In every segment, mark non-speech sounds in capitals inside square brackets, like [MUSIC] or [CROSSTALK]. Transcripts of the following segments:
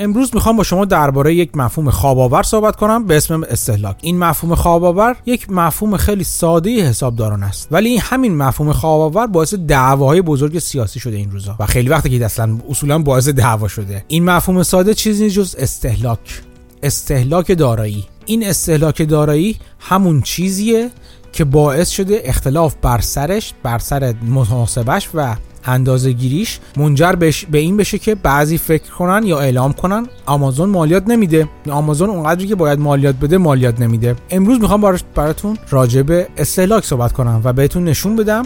امروز می‌خوام با شما درباره یک مفهوم خواب صحبت کنم به اسم استهلاک این مفهوم خواب یک مفهوم خیلی ساده حسابداران است. ولی همین مفهوم خواب باعث دعواهای بزرگ سیاسی شده این روزا. و خیلی وقتی که اصلا اصولا باعث دعوا شده. این مفهوم ساده چیزی جز استهلاک استهلاک دارایی. این استهلاک دارایی همون چیزیه که باعث شده اختلاف بر سرش بر سر محاسبش و اندازه گیریش منجر به این بشه که بعضی فکر کنن یا اعلام کنن آمازون مالیات نمیده. آمازون اونقدری که باید مالیات بده مالیات نمیده. امروز می‌خوام براتون راجع به استهلاک صحبت کنم و بهتون نشون بدم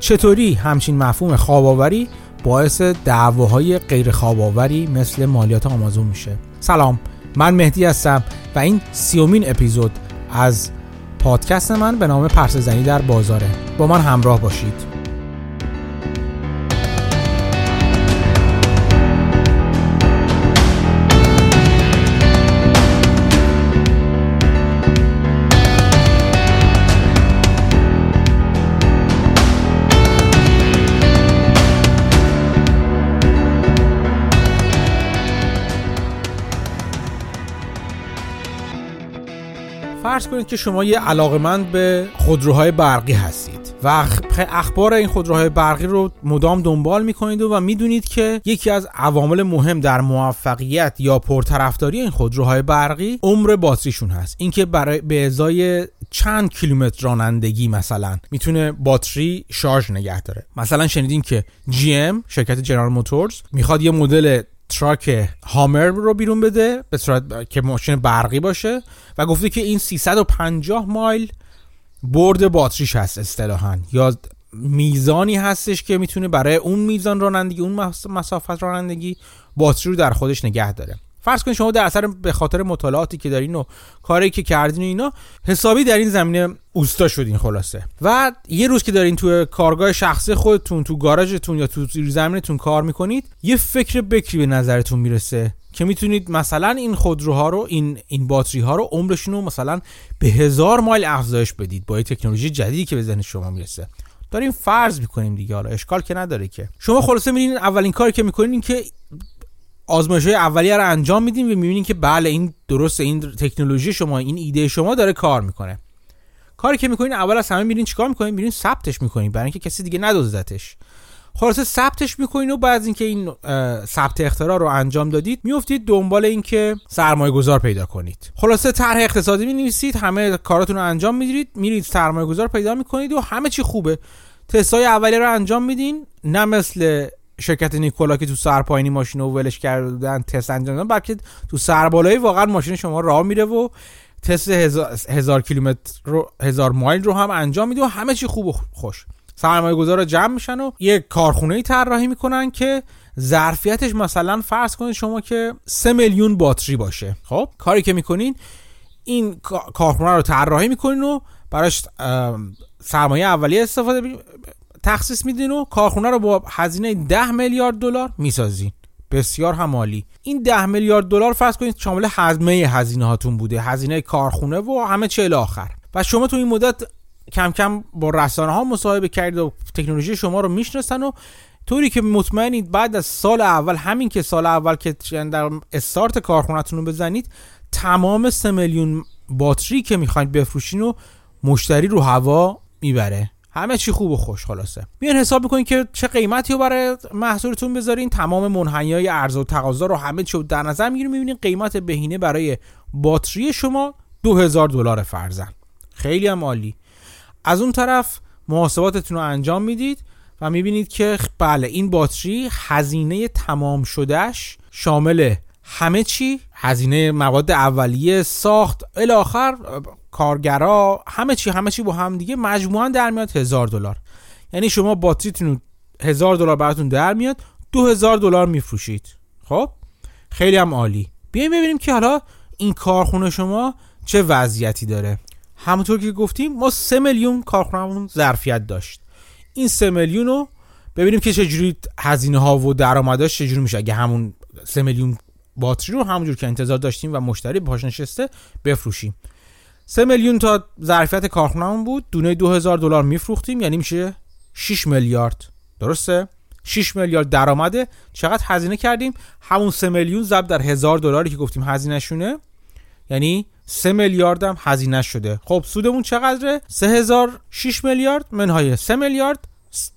چطوری همچین مفهوم خواباوری باعث دعواهای غیر خواباوری مثل مالیات آمازون میشه. سلام من مهدی هستم و این سیومین اپیزود از پادکست من به نام پرس زنی در بازاره. با من همراه باشید. فرض کنید که شما یه علاقمند به خودروهای برقی هستید و اخبار این خودروهای برقی رو مدام دنبال می‌کنید و می‌دونید که یکی از عوامل مهم در موفقیت یا پرطرفداری این خودروهای برقی عمر باتریشون هست. اینکه برای به ازای چند کیلومتر رانندگی مثلا می‌تونه باتری شارژ نگه داره. مثلا شنیدین که ام شرکت جنرال موتورز می‌خواد یه مدل truck هامر رو بیرون بده به صورت که ماشین برقی باشه و گفته که این 350 مایل برد باتریش هست اصطلاحا. یا میزانی هستش که می‌تونه برای اون میزان رانندگی اون مسافت رانندگی باتری رو در خودش نگه داره. فرض کنید شما در اثر به خاطر مطالعاتی که دارین و کاری که کردین و اینا حسابی در این زمینه اوستا شدین خلاصه. و یه روز که دارین تو کارگاه شخصی خودتون تو گاراژتون یا تو زمینتون کار می‌کنید یه فکر بکری به نظرتون می‌رسه که می‌تونید مثلا این خودروها رو این این باتری ها رو عمرشون رو مثلا به هزار مایل افزایش بدید با تکنولوژی جدیدی که به ذهن شما می‌رسه. داریم فرض می‌کنیم دیگه حالا اشکال که نداره که. شما خلاصه میرین اولین کاری که می‌کنین این که آزمایش اولیه رو انجام میدیم و می‌بینیم که بله این درست این تکنولوژی شما این ایده شما داره کار می‌کنه. کاری که می‌کنین اول از همه میرین چیکار می‌کنین؟ میرین ثبتش می‌کنین برای اینکه کسی دیگه ندزدتش. خلاصه ثبتش می‌کنین و بعد اینکه این ثبت اختراع رو انجام دادید میفتید دنبال اینکه سرمایه گذار پیدا کنید. خلاصه طرح اقتصادی می همه کاراتون رو انجام می‌دید میرید سرمایه گذار پیدا می‌کنید و همه چی خوبه. تستای اولیه رو انجام میدین نه مثل شرکت نیکولا که تو سرپایینی ماشین رو ولش کردن تست انجام دادن بلکه تو سربالایی واقعا ماشین شما راه میره و تست هزار, کیلومتر رو هزار مایل رو هم انجام میده و همه چی خوب و خوش. سرمایه گذار جمع میشن و یه کارخونه ای طراحی می‌کنن که ظرفیتش مثلا فرض کنید شما که 3 میلیون باتری باشه. خب کاری که می‌کنین این کارخونه رو طراحی می‌کنین و براش سرمایه اولیه استفاده تخصیص میدین و کارخونه رو با هزینه 10 میلیارد دلار می‌سازین. بسیار همالی این 10 میلیارد دلار فرض کنید شامل هزینه هزینه هاتون بوده هزینه کارخونه و همه چه آخر. و شما تو این مدت کم کم با رسانه ها مصاحبه کردید و تکنولوژی شما رو می‌شناسن و طوری که مطمئنید بعد از سال اول همین که سال اول که در استارت کارخونهتون رو بزنید تمام 3 میلیون باتری که می‌خواید بفروشین و مشتری رو هوا می‌بره. همه چی خوب و خوش خلاصه. میان حساب می‌کنین که چه قیمتی رو برای محصولتون بذارین تمام منحنی های عرضه و تقاضا رو همه چی در نظر می‌گیرین می‌بینین قیمت بهینه برای باتری شما 2000 دلار فرزن. خیلی هم عالی. از اون طرف محاسباتتون رو انجام می‌دید و می‌بینید که بله این باتری هزینه تمام شدهش شامل همه چی. هزینه مواد اولیه ساخت الاخر کارگرا همه چی همه چی با هم دیگه مجموعا در میاد هزار دلار. یعنی شما باتریتون هزار دلار براتون در میاد دو هزار دلار میفروشید. خب؟ خیلی هم عالی. بیایم ببینیم که حالا این کارخونه شما چه وضعیتی داره. همونطور که گفتیم ما سه میلیون کارخونهمون ظرفیت داشت. این سه میلیون رو ببینیم که چجوری هزینه ها و درآمداش چجوری میشه. اگه همون سه میلیون باتری رو همونجور که انتظار داشتیم و مشتری پاش نشسته بفروشیم. 3 میلیون تا ظرفیت کارخونهمون بود. دونه 2000 دلار میفروختیم. یعنی میشه 6 میلیارد. درسته؟ 6 میلیارد درآمده. چقدر هزینه کردیم؟ همون 3 میلیون ضرب در هزار دلاری که گفتیم هزینه شونه یعنی 3 میلیارد هم هزینه شده. خب سودمون چقدره؟ 3006 میلیارد. منهای 3 میلیارد.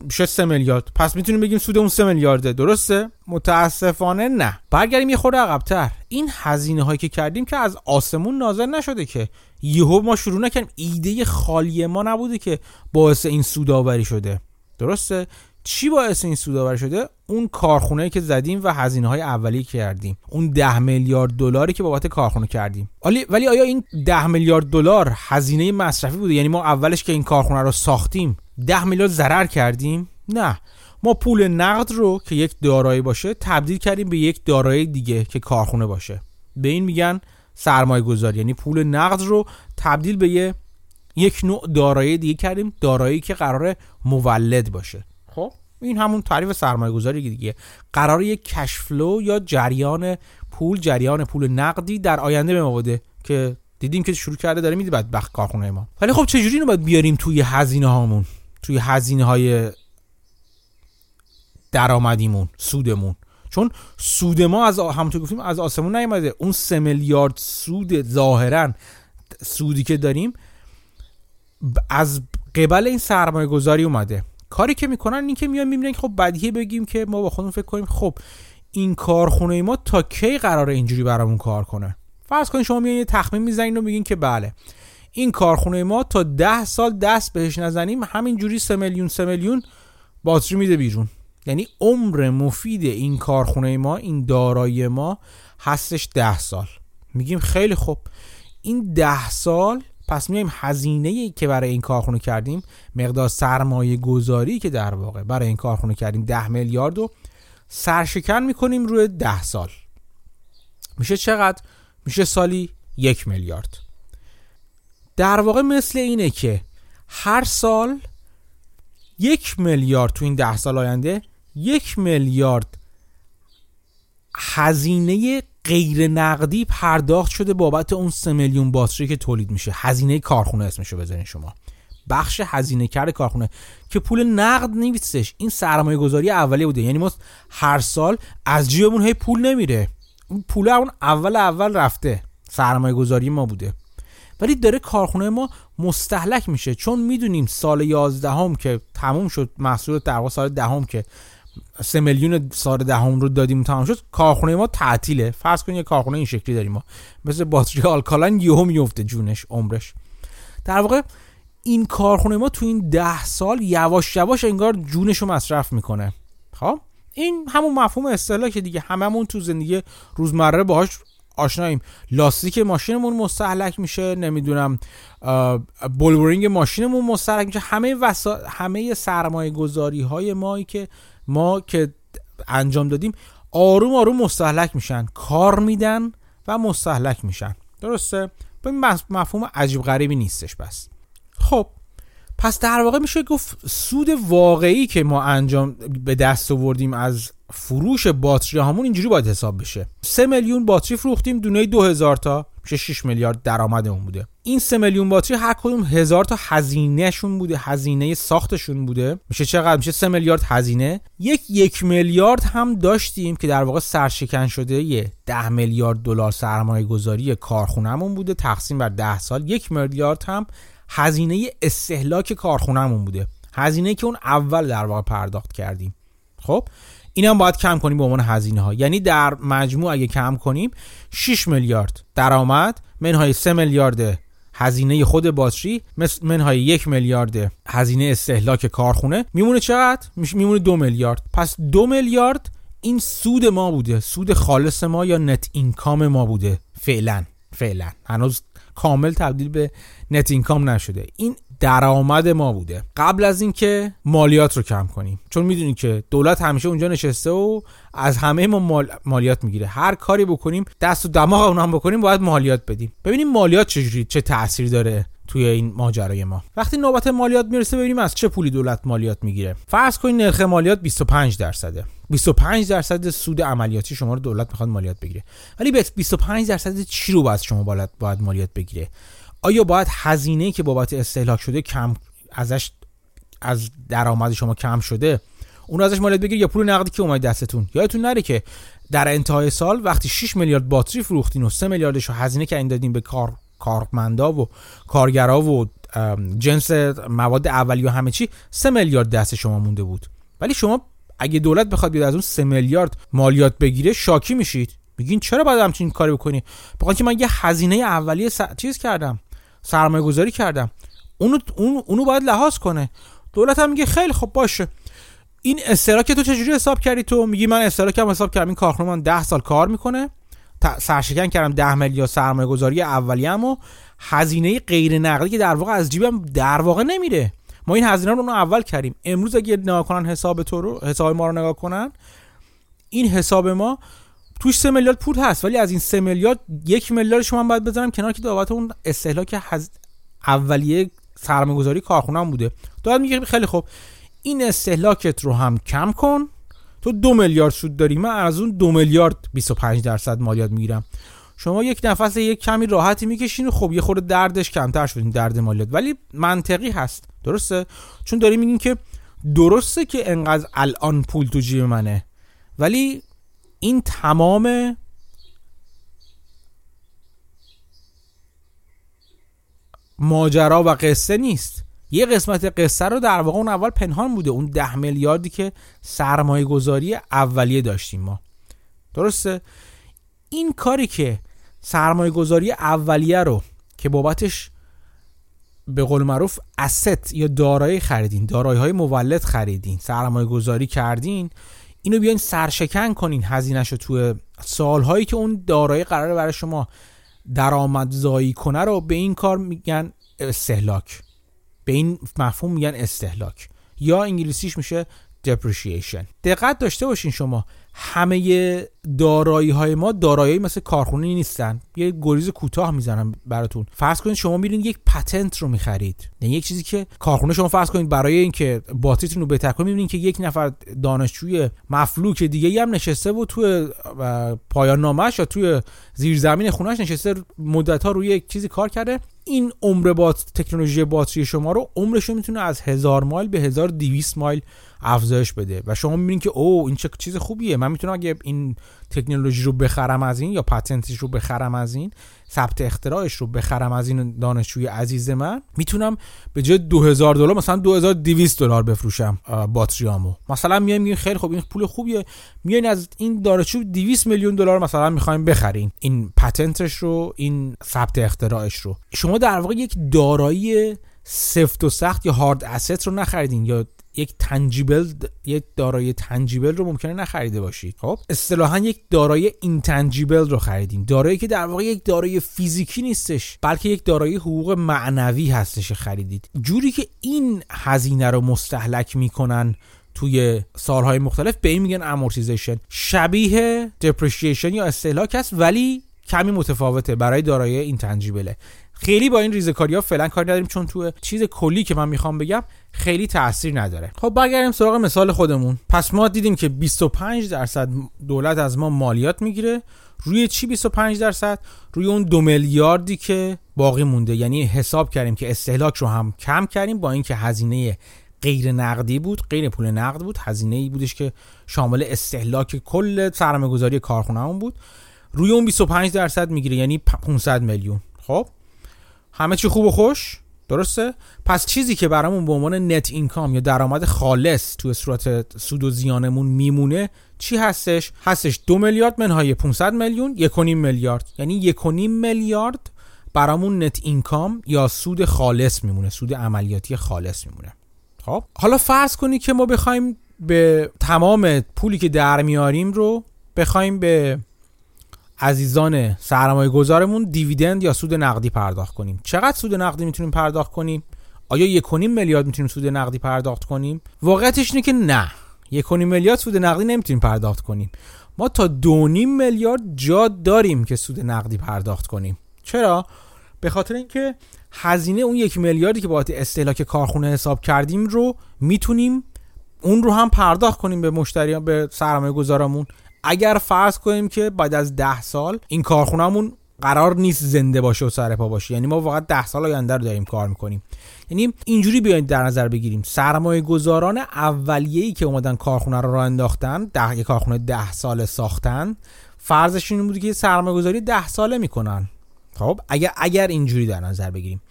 میشه 3 میلیارد. پس می‌تونیم بگیم سود اون 3 میلیارده. درسته؟ متاسفانه نه. برگردیم یه خورده عقبتر. این هزینه هایی که کردیم که از آسمون نازل نشده که یهو ما شروع نکردیم ایده خالی ما نبوده که باعث این سوداوری شده. درسته؟ چی باعث این سوداوری شده؟ اون کارخونه که زدیم و هزینه های اولیه کردیم. اون ده میلیارد دلاری که بابت کارخونه کردیم. ولی ولی آیا این ده میلیارد دلار هزینه مصرفی بوده؟ یعنی ما اولش که این کارخونه رو ساختیم ده میلیارد ضرر کردیم؟ نه. ما پول نقد رو که یک دارایی باشه تبدیل کردیم به یک دارایی دیگه که کارخونه باشه. به این میگن سرمایه گذاری یعنی پول نقد رو تبدیل به یک نوع دارایی دیگه کردیم دارایی که قرار مولد باشه. خب. این همون تعریف سرمایه گذاری دیگه. قرار یک کشفلو یا جریان پول جریان پول نقدی در آینده به ما بوده که دیدیم که شروع کرده داره میده بدبخت کارخونه ما. ولی خب چجوری اینو باید بیاریم توی هزینه هامون؟ توی هزینه های درآمدیمون سودمون. چون سود ما از همونطور گفتیم از آسمون نیومده. اون سه میلیارد سود ظاهرا سودی که داریم از قبل این سرمایه گذاری اومده. کاری که می‌کنن این که میان می‌بینن خب بدیهی بگیم که ما با خودمون فکر کنیم خب این کارخونه ما تا کی قراره اینجوری برامون کار کنه؟ فرض کنید شما میان یه تخمین می‌زنین و میگین که بله. این کارخونه ما تا ده سال دست بهش نزنیم همینجوری سه میلیون سه میلیون باتری میده بیرون. یعنی عمر مفید این کارخونه ما این دارایی ما هستش ده سال. میگیم خیلی خوب. این ده سال پس میایم هزینه که برای این کارخونه کردیم مقدار سرمایه گذاری که در واقع برای این کارخونه کردیم ده میلیارد رو سرشکن می‌کنیم روی ده سال. میشه چقدر؟ میشه سالی یک میلیارد. در واقع مثل اینه که هر سال یک میلیارد تو این ده سال آینده یک میلیارد هزینه غیر نقدی پرداخت شده بابت اون سه میلیون باتری که تولید میشه. هزینه کارخونه اسمشو بزنین شما. بخش هزینه کرد کارخونه که پول نقد نیستش. این سرمایه گذاری اولیه بوده. یعنی ما هر سال از جیبمون هی پول نمیره. اون پول اون اول اول رفته. سرمایه گذاری ما بوده. ولی داره کارخونه ما مستحلک میشه. چون می‌دونیم سال 11 هم که تموم شد محصول در سال دهم که سه میلیون سال دهم رو دادیم تمام شد کارخونه ما تعطیله. فرض کنید یه کارخونه این شکلی داریم ما. مثل باتری آلکالین یهو میفته جونش عمرش. در واقع این کارخونه ما تو این ده سال یواش یواش انگار جونش رو مصرف می‌کنه. خب؟ این همون مفهوم اصطلاح که دیگه هممون تو زندگی روزمره باهاش آشناییم. لاستیک ماشینمون مستحلک میشه نمی‌دونم بولورینگ ماشینمون مستحلک میشه. همه وسا... همه سرمایه گذاری های ما که ما که انجام دادیم آروم آروم مستحلک میشن. کار میدن و مستحلک میشن. درسته؟ به مفهوم عجیب غریبی نیستش بس. خب پس در واقع میشه گفت سود واقعی که ما انجام به دست آوردیم از فروش باتری همون اینجوری باید حساب بشه. 3 میلیون باتری فروختیم دونه 2000 تا میشه 6 میلیارد درآمدمون بوده. این 3 میلیون باتری هر کدوم هزار تا هزینهشون بوده هزینه ساختشون بوده. میشه چقدر؟ میشه 3 میلیارد هزینه. یک یک میلیارد هم داشتیم که در واقع سرشکن شده یه 10 میلیارد دلار سرمایه گذاری کارخونهمون بوده تقسیم بر 10 سال. یک میلیارد هم هزینه استهلاک کارخونهمون بوده. هزینه که اون اول در واقع پرداخت کردیم. خب؟ این هم باید کم کنیم به عنوان هزینه ها یعنی در مجموع اگه کم کنیم 6 میلیارد درآمد منهای 3 میلیارد هزینه خود باتری منهای یک میلیارد هزینه استهلاک کارخونه. میمونه چقدر؟ میمونه دو میلیارد. پس دو میلیارد این سود ما بوده. سود خالص ما یا نت اینکام ما بوده؟ فعلا. فعلا. هنوز کامل تبدیل به نت اینکام نشده. این درآمد ما بوده. قبل از اینکه مالیات رو کم کنیم. چون می‌دونید که دولت همیشه اونجا نشسته و از همه ما مالیات می‌گیره. هر کاری بکنیم دست و دماغ اون هم بکنیم باید مالیات بدیم. ببینیم مالیات چجوری چه تاثیر داره توی این ماجرای ما. وقتی نوبت مالیات می‌رسه ببینیم از چه پولی دولت مالیات می‌گیره. فرض کنید نرخ مالیات 25 درصده. 25 درصد سود عملیاتی شما رو دولت می‌خواد مالیات بگیره. ولی به 25 درصد چی رو باید شما باید مالیات بگیره؟ آیا باید هزینه که بابت استهلاک شده کم ازش از درآمد شما کم شده اون ازش مالیات بگیر یا پول نقدی که اومد دستتون؟ یادتون نره که در انتهای سال وقتی 6 میلیارد باتری فروختین و 3 میلیاردش رو هزینه کردین دادین به کار کارمندا و کارگرا و جنس مواد اولیه و همه چی 3 میلیارد دست شما مونده بود. ولی شما اگه دولت بخواد بیاد از اون 3 میلیارد مالیات بگیره شاکی میشید. میگین چرا باید همچین کاری بکنی؟ بخاطر که من یه هزینه اولیه س... چیز کردم. سرمایه گذاری کردم. اونو اون اونو باید لحاظ کنه. دولت هم میگه خیلی خب باشه. این استراک تو چجوری حساب کردی تو؟ میگی من استراکم حساب کردم. این کارخونه من 10 سال کار می‌کنه. سرشکن کردم 10 میلیارد سرمایه گذاری اولیه‌مو. و هزینه غیر نقدی که در واقع از جیبم در واقع نمیره. ما این هزینه رو اول کردیم. امروز اگه نگاه کنن حساب تو رو حساب ما رو نگاه کنن این حساب ما توش 3 میلیارد پول هست ولی از این 3 میلیارد یک میلیارد شما باید بذارم کنار که بابت اون استهلاک هز... اولیه سرمایه‌گذاری کارخونه بوده. داد میگه خیلی خوب. این استهلاکت رو هم کم کن. تو دو میلیارد سود داری. من از اون دو میلیارد 25 درصد مالیات می‌گیرم. شما یک نفس یک کمی راحتی می‌کشین و خب یه خورده دردش کمتر شد درد مالیات. ولی منطقی هست. درسته؟ چون داری میگین که درسته که انقدر الان پول تو جیب منه. ولی این تمام ماجرا و قصه نیست. یه قسمت قصه رو در واقع اون اول پنهان بوده. اون ده میلیاردی که سرمایه گذاری اولیه داشتیم ما. درسته؟ این کاری که سرمایه گذاری اولیه رو که بابتش به قول معروف است یا دارایی خریدین دارایی های مولد خریدین سرمایه گذاری کردین اینو بیاین سرشکن کنین هزینهش رو توی سالهایی که اون دارایی قراره برای شما درآمدزایی کنه رو به این کار میگن استهلاک. به این مفهوم میگن استهلاک. یا انگلیسیش میشه depreciation. دقت داشته باشین شما. همه دارایی های ما دارایی مثل کارخونه نیستن. یه گریز کوتاه می‌زنم براتون. فرض کنید شما میرین یک پتنت رو می‌خرید. یعنی یک چیزی که کارخونه شما فرض کنید برای اینکه باتریتون رو بهتر کنید می‌بینید که یک نفر دانشجوی مفلوک دیگه هم نشسته بود توی پایان نامش یا توی زیرزمین خونهش نشسته مدت ها روی یک چیزی کار کرده. این عمر بات تکنولوژی باتری شما رو عمرش رو می‌تونه از هزار مایل به 1200 مایل افزایش بده. و شما می‌بینید که او این چه چیز خوبیه. من می‌تونم اگه این تکنولوژی رو بخرم از این یا پتنتش رو بخرم از این ثبت اختراعش رو بخرم از این دانشجوی عزیز من می‌تونم به جای 2000 دلار مثلا 2200 دلار بفروشم باتریامو. مثلا میایم میگیم خیلی خوب این پول خوبیه. میاین از این دانشجو 200 میلیون دلار مثلا می‌خوایم بخرین. این پتنتش رو این ثبت اختراعش رو. شما در واقع یک دارایی سفت و سخت یا hard asset رو نخریدین یا یک tangible یک دارایی tangible رو ممکنه نخریده باشید خب؟ اصطلاحا یک دارایی intangible رو خریدین دارایی که در واقع یک دارایی فیزیکی نیستش بلکه یک دارایی حقوق معنوی هستش خریدید. جوری که این هزینه رو مستهلک می‌کنن توی سالهای مختلف به این میگن amortization شبیه depreciation یا استهلاک است ولی کمی متفاوته برای دارایی intangible ه خیلی با این ریزکاری ها فعلا کاری نداریم چون تو چیز کلی که من می‌خوام بگم خیلی تاثیر نداره. خب برگردیم سراغ مثال خودمون. پس ما دیدیم که 25 درصد دولت از ما مالیات می‌گیره. روی چی 25 درصد؟ روی اون دو میلیاردی که باقی مونده. یعنی حساب کردیم که استهلاک رو هم کم کردیم با اینکه هزینه غیر نقدی بود غیر پول نقد بود. هزینه ای بودش که شامل استهلاک کل سرمایه‌گذاری کارخونهمون بود. روی اون 25 درصد می‌گیره یعنی 500 میلیون. خب؟ همه چی خوب و خوش؟ درسته؟ پس چیزی که برامون به عنوان نت اینکام یا درآمد خالص تو صورت سود و زیانمون میمونه چی هستش؟ هستش دو میلیارد منهای 500 میلیون یک میلیارد. یعنی یک میلیارد برامون نت اینکام یا سود خالص میمونه سود عملیاتی خالص میمونه. خب؟ حالا فرض کنی که ما بخوایم به تمام پولی که در میاریم رو بخوایم به عزیزان سرمایه گذارمون دیویدند یا سود نقدی پرداخت کنیم؟ چقدر سود نقدی می‌تونیم پرداخت کنیم؟ آیا یک میلیارد می‌تونیم سود نقدی پرداخت کنیم؟ واقعیتش اینه که نه. یک میلیارد سود نقدی نمی‌تونیم پرداخت کنیم. ما تا دو میلیارد جا داریم که سود نقدی پرداخت کنیم. چرا؟ به خاطر اینکه هزینه اون یک میلیاردی که باید استهلاک کارخونه حساب کردیم رو می‌تونیم اون رو هم پرداخت کنیم به مشتریان به سرمایه گذارمون اگر فرض کنیم که بعد از ده سال این کارخونهمون قرار نیست زنده باشه و سر پا باشه. یعنی ما فقط ده سال آینده رو داریم کار می‌کنیم. یعنی اینجوری بیاید در نظر بگیریم. سرمایه گذاران اولیه‌ای که اومدن کارخونه رو راه انداختن ده یه کارخونه ده ساله ساختن فرضش این بوده که سرمایه گذاری ده ساله می‌کنن. خب اگر اگر اینجوری در نظر بگیریم.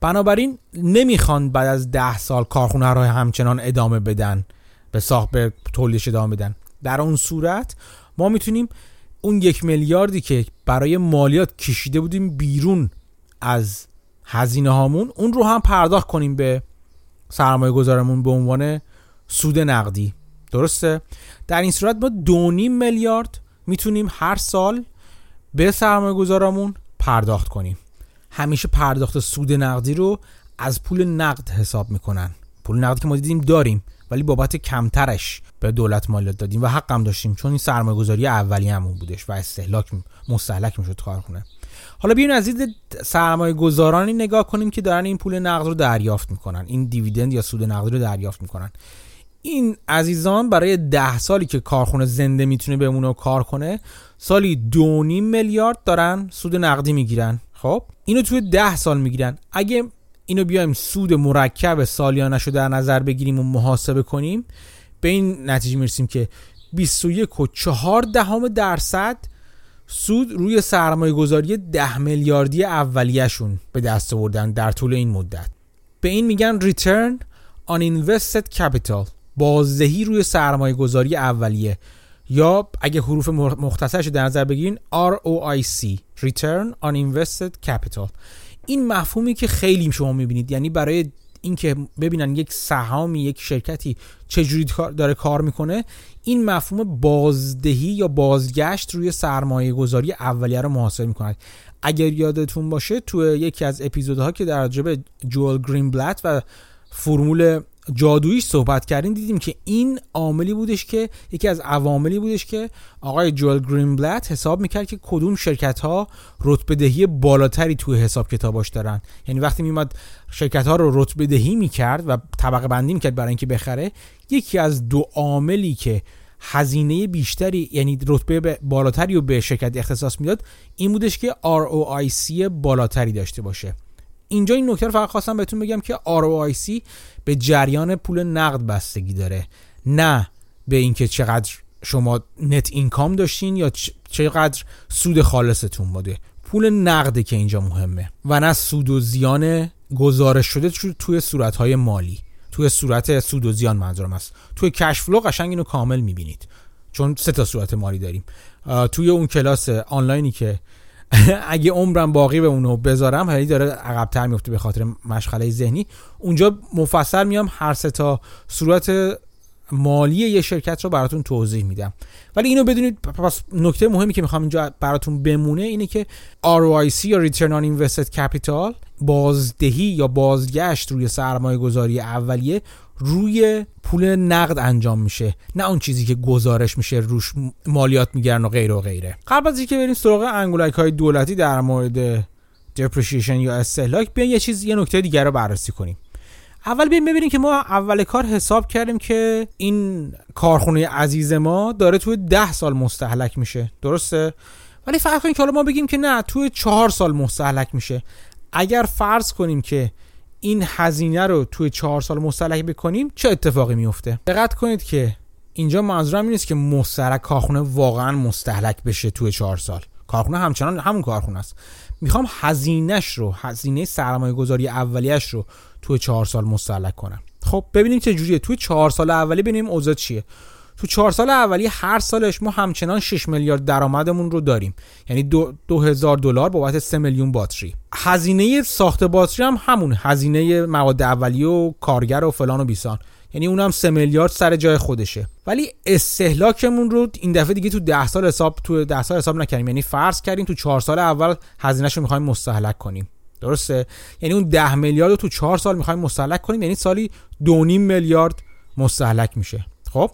بنابراین نمی‌خوان بعد از ده سال کارخونه رو همچنان ادامه بدن به ساخت به تولیدش ادامه بدن. در اون صورت ما می‌تونیم اون یک میلیاردی که برای مالیات کشیده بودیم بیرون از هزینه هامون اون رو هم پرداخت کنیم به سرمایه گذارمون به عنوان سود نقدی. درسته؟ در این صورت ما دو میلیارد می‌تونیم هر سال به سرمایه گذارمون پرداخت کنیم. همیشه پرداخت سود نقدی رو از پول نقد حساب می‌کنن. پول نقدی که ما دیدیم داریم. ولی بابت کمترش به دولت مالیات دادیم و حق هم داشتیم چون این سرمایه گذاری اولی همون بودش و استهلاک مستهلک می‌شد کارخونه. حالا بیاین از دید سرمایه گذارانی نگاه کنیم که دارن این پول نقد رو دریافت می‌کنن این دیویدند یا سود نقدی رو دریافت می‌کنن. این عزیزان برای ده سالی که کارخونه زنده می‌تونه بمونه و کار کنه سالی دو میلیارد دارن سود نقدی می‌گیرن. خب؟ اینو توی ده سال می‌گیرن. اگه اینو بیایم سود مرکب سالیانش رو در نظر بگیریم و محاسبه کنیم. به این نتیجه می‌رسیم که 21 و 4 دهم درصد سود روی سرمایه گذاری 10 میلیاردی اولیهشون به دست آوردن در طول این مدت. به این میگن return on invested capital بازدهی روی سرمایه گذاری اولیه. یا اگه حروف مختصرش در نظر بگیرین ROIC Return on Invested Capital. این مفهومی که خیلی شما می‌بینید یعنی برای اینکه ببینن یک سهامی یک شرکتی چجوری داره کار می‌کنه این مفهوم بازدهی یا بازگشت روی سرمایه گذاری اولیه رو محاسبه می‌کنند اگر یادتون باشه تو یکی از اپیزودها که در جبه جوال گرین بلت و فرمول جادویش صحبت کردیم دیدیم که این عاملی بودش که یکی از عواملی بودش که آقای جوال گرینبلت حساب می‌کرد که کدوم شرکت ها رتبه دهی بالاتری توی حساب کتاباش دارن. یعنی وقتی میومد شرکت ها رو رتبه دهی می‌کرد و طبقه بندی می‌کرد برای اینکه بخره یکی از دو عاملی که هزینه بیشتری یعنی رتبه بالاتری رو به شرکت اختصاص می‌داد این بودش که ROIC بالاتری داشته باشه. اینجا این نکته رو فقط خواستم بهتون بگم که ROIC به جریان پول نقد بستگی داره. نه به اینکه چقدر شما نت اینکام داشتین یا چقدر سود خالصتون بوده. پول نقده که اینجا مهمه و نه سود و زیان گزارش شده توی صورتهای مالی. توی صورت سود و زیان منظورم است. توی کشفلو قشنگ اینو کامل می‌بینید. چون سه تا صورت مالی داریم. توی اون کلاس آنلاینی که [LAUGHS] اگه عمرم باقی به اونو بذارم هی داره عقبتر میفته به خاطر مشغله ذهنی. اونجا مفصل میام هر سه تا صورت مالی یه شرکت رو براتون توضیح میدم. ولی اینو بدونید پس نکته مهمی که می‌خوام اینجا براتون بمونه اینه که ROIC یا Return on Invested Capital بازدهی یا بازگشت روی سرمایه گذاری اولیه روی پول نقد انجام میشه نه اون چیزی که گزارش میشه روش مالیات می‌گیرن و غیر و غیره. قبل از اینکه بریم سراغ انگولک های دولتی در مورد دپریشیشن یا استهلاک بیاین یه چیز یه نکته دیگر رو بررسی کنیم. اول بیایم ببینیم که ما اول کار حساب کردیم که این کارخونه عزیز ما داره توی ده سال مستحلک میشه. درسته؟ ولی فرق کنیم که حالا ما بگیم که نه توی چهار سال مستحلک میشه. اگر فرض کنیم که این هزینه رو توی چهار سال مستحلک بکنیم چه اتفاقی میفته دقت کنید که اینجا منظورم این نیست که مستحلک کارخونه واقعا مستحلک بشه توی چهار سال. کارخونه همچنان همون کارخونه است. می‌خوام هزینهش رو هزینه سرمایه گذاری اولیش رو توی چهار سال مستحلک کنم. خب ببینیم چه جوریه. توی چهار سال اولی ببینیم اوضاع چیه. تو چهار سال اولی هر سالش ما همچنان 6 میلیارد درآمدمون رو داریم. یعنی دو, دو هزار دلار بابت 3 میلیون باتری. هزینه ساخت باتری هم همون. هزینه مواد اولیه و کارگر و فلان و بیسان یعنی اونم 3 میلیارد سر جای خودشه. ولی استهلاکمون رو این دفعه دیگه تو 10 سال حساب تو 10 سال حساب نکردیم. یعنی فرض کردیم تو 4 سال اول هزینه‌شو می‌خوایم مستهلک کنیم. درسته؟ یعنی اون 10 میلیارد رو تو 4 سال می‌خوایم مستهلک کنیم. یعنی سالی 2.5 میلیارد مستهلک میشه. خب؟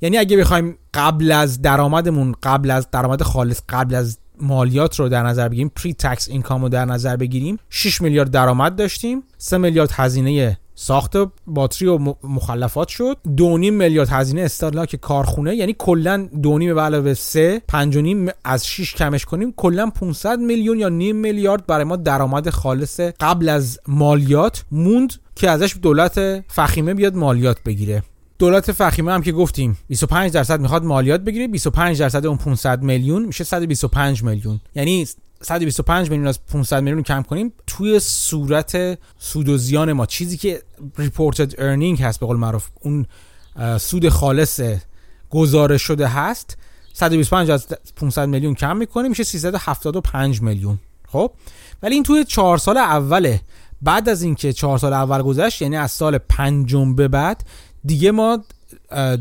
یعنی اگه بخوایم قبل از درآمدمون قبل از درآمد خالص قبل از مالیات رو در نظر بگیریم پری تکس اینکام رو در نظر بگیریم 6 میلیارد درآمد داشتیم 3 میلیارد هزینه ساخت باتری و مخلفات شد 2.5 میلیارد هزینه استهلاک کارخونه یعنی کلا 2.5 به علاوه 3 5.5 از 6 کمش کنیم کلا 500 میلیون یا نیم میلیارد برای ما درآمد خالص قبل از مالیات موند که ازش دولت فخیمه بیاد مالیات بگیره. دولت فخیمه هم که گفتیم 25 درصد می‌خواد مالیات بگیره 25 درصد اون 500 میلیون میشه 125 میلیون. یعنی 125 میلیون از 500 میلیون کم کنیم. توی صورت سود و زیان ما چیزی که reported earning هست به قول معروف اون سود خالص گزارش شده هست 125 از 500 میلیون کم می‌کنیم میشه 375 میلیون. خب؟ ولی این توی 4 سال اوله. بعد از اینکه 4 سال اول گذشت یعنی از سال پنجم به بعد دیگه ما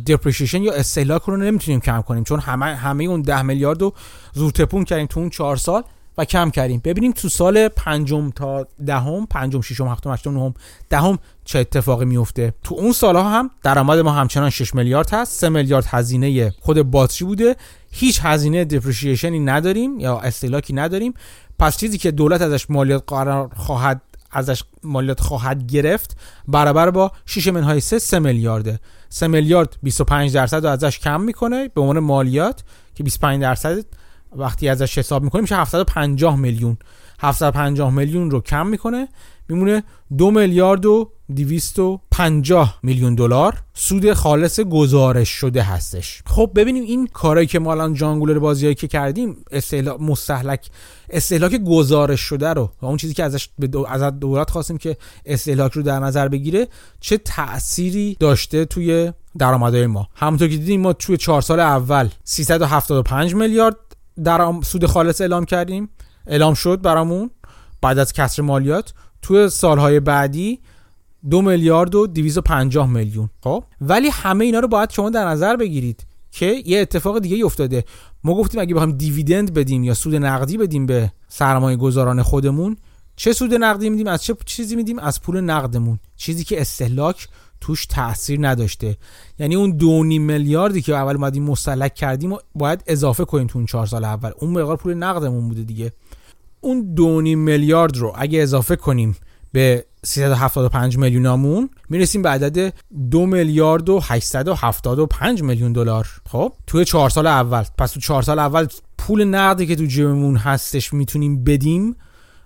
دپریشیشن یا استهلاک رو نمی‌تونیم کم کنیم چون همه همه اون 10 میلیارد رو زور تپون کردیم تو اون 4 سال و کم کردیم. ببینیم تو سال پنجم تا دهم پنجم ششم هفتم هشتم نهم دهم چه اتفاقی میفته. تو اون سالها هم درآمد ما همچنان 6 میلیارد هست 3 میلیارد هزینه خود باتری بوده. هیچ هزینه دپریشیشنی نداریم یا استهلاکی نداریم. پس چیزی که دولت ازش مالیات قرار خواهد ازش مالیات خواهد گرفت برابر با 6 منهای 3 3 میلیارده. 3 میلیارد 25 درصد رو ازش کم می‌کنه به عنوان مالیات که 25 درصد وقتی ازش حساب می‌کنیم میشه 750 میلیون. 750 میلیون رو کم می‌کنه. میمونه دو میلیارد و 250 میلیون دلار. سود خالص گزارش شده هستش. خب ببینیم این کارهایی که ما الان جانگولر بازیایی که کردیم استهلاک مستهلک استهلاک گزارش شده رو و اون چیزی که ازش به دو... از دولت خواستیم که استهلاک رو در نظر بگیره چه تأثیری داشته توی درآمدهای ما؟ همونطور که دیدیم ما توی چهار سال اول 375 میلیارد در سود خالص اعلام کردیم. اعلام شد برامون بعد از کسر مالیات. توی سالهای بعدی دو میلیارد و 250 میلیون. خب. ولی همه اینا رو باید شما در نظر بگیرید که یه اتفاق دیگه افتاده. ما گفتیم اگه بخوایم دیویدند بدیم یا سود نقدی بدیم به سرمایه گذاران خودمون چه سود نقدی میدیم از چه چیزی میدیم؟ از پول نقدمون. چیزی که استهلاک توش تاثیر نداشته. یعنی اون دو میلیاردی که اول اومدیم مستلک کردیم و باید اضافه کنیم تو اون چهار سال اول. اون مقدار پول نقدمون بوده دیگه. اون دو میلیارد رو اگه اضافه کنیم به 375 میلیونامون می‌رسیم به عدد 2 میلیارد و 875 میلیون دلار. خب توی 4 سال اول. پس تو 4 سال اول پول نقدی که تو جیبمون هستش می‌تونیم بدیم